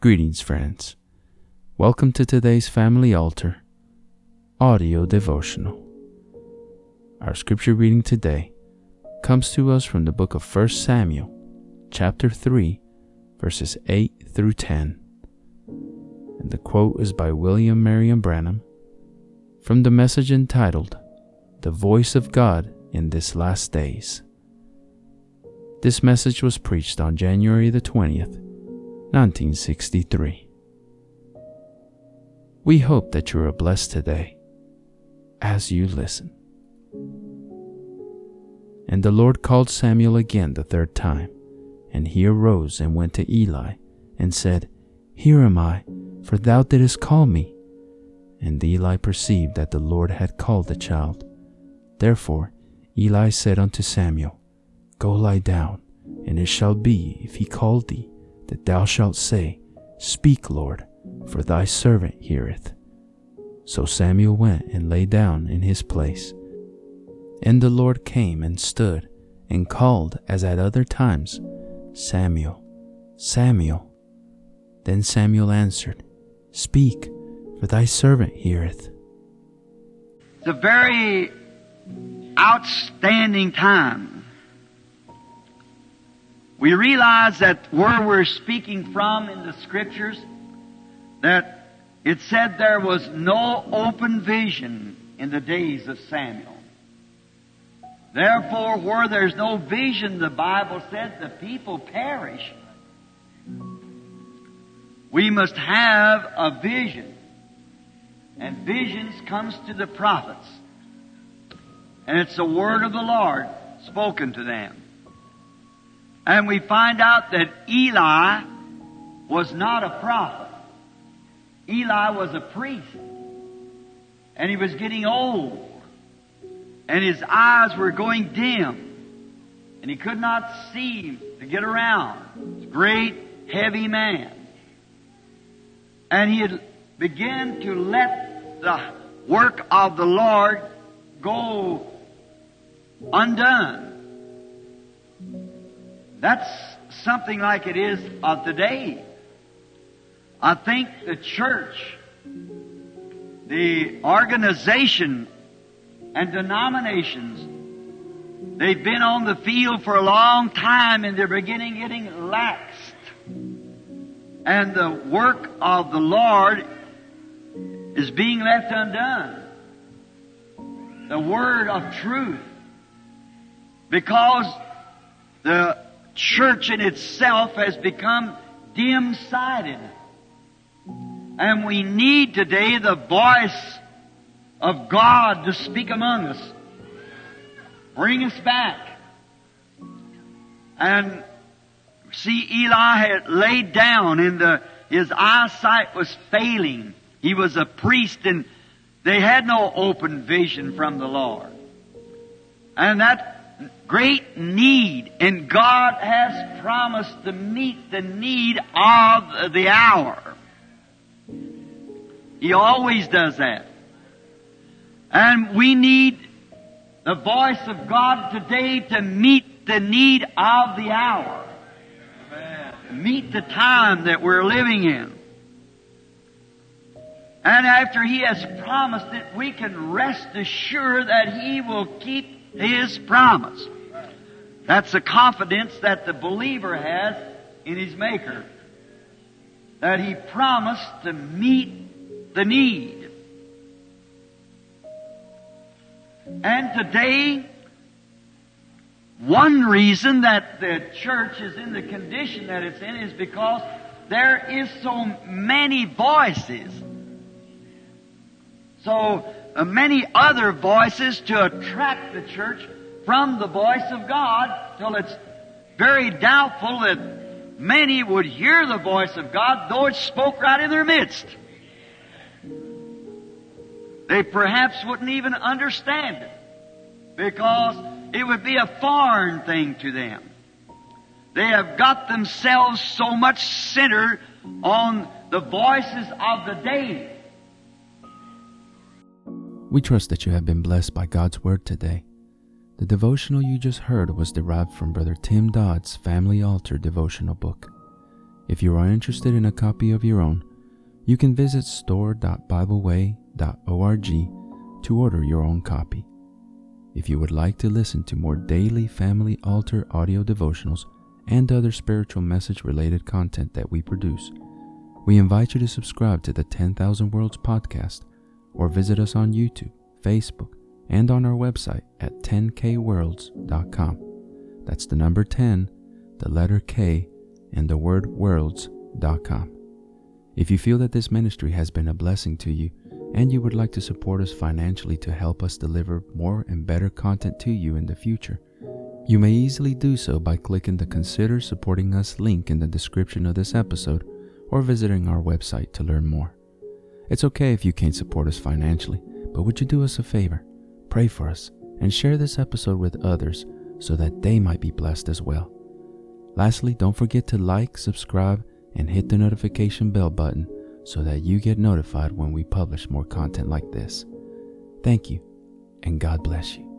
Greetings, friends. Welcome to today's Family Altar audio devotional. Our scripture reading today comes to us from the book of 1 Samuel, chapter 3, verses 8 through 10. And the quote is by William Marrion Branham from the message entitled, The Voice of God in This Last Days. This message was preached on January the 20th, 1963. We hope that you are blessed today as you listen. And the Lord called Samuel again the third time, and he arose and went to Eli, and said, Here am I, for thou didst call me. And Eli perceived that the Lord had called the child. Therefore Eli said unto Samuel, Go lie down, and it shall be, if he call thee, that thou shalt say, Speak, Lord, for thy servant heareth. So Samuel went and lay down in his place. And the Lord came and stood and called as at other times, Samuel, Samuel. Then Samuel answered, Speak, for thy servant heareth. It's a very outstanding time we realize that where we're speaking from in the scriptures, that it said there was no open vision in the days of Samuel. Therefore, where there's no vision, the Bible says the people perish. We must have a vision. And visions comes to the prophets. And it's the word of the Lord spoken to them. And we find out that Eli was not a prophet. Eli was a priest. And he was getting old. And his eyes were going dim. And he could not see to get around. great, heavy man. And he had begun to let the work of the Lord go undone. That's something like it is of today. I think the church, the organization and denominations, they've been on the field for a long time and they're beginning getting laxed. And the work of the Lord is being left undone. The word of truth. Because the church in itself has become dim-sighted. And we need today the voice of God to speak among us. Bring us back. And see, Eli had laid down and the, his eyesight was failing. He was a priest and they had no open vision from the Lord. And that great need, and God has promised to meet the need of the hour. He always does that. And we need the voice of God today to meet the need of the hour. Meet the time that we're living in. And after He has promised it, we can rest assured that He will keep His promise. That's the confidence that the believer has in his Maker. That he promised to meet the need. And today, one reason that the church is in the condition that it's in is because there is so many voices. So uh, many other voices to attract the church from the voice of God till it's very doubtful that many would hear the voice of God though it spoke right in their midst. They perhaps wouldn't even understand it because it would be a foreign thing to them. They have got themselves so much centered on the voices of the day. We trust that you have been blessed by God's Word today. The devotional you just heard was derived from Brother Tim Dodd's Family Altar devotional book. If you are interested in a copy of your own, you can visit store.bibleway.org to order your own copy. If you would like to listen to more daily family altar audio devotionals and other spiritual message related content that we produce, we invite you to subscribe to the 10,000 Worlds podcast or visit us on YouTube, Facebook, and on our website at 10kworlds.com. That's the number 10, the letter K, and the word worlds.com. If you feel that this ministry has been a blessing to you and you would like to support us financially to help us deliver more and better content to you in the future, you may easily do so by clicking the Consider Supporting Us link in the description of this episode or visiting our website to learn more. It's okay if you can't support us financially, but would you do us a favor? Pray for us and share this episode with others so that they might be blessed as well. Lastly, don't forget to like, subscribe, and hit the notification bell button so that you get notified when we publish more content like this. Thank you, and God bless you.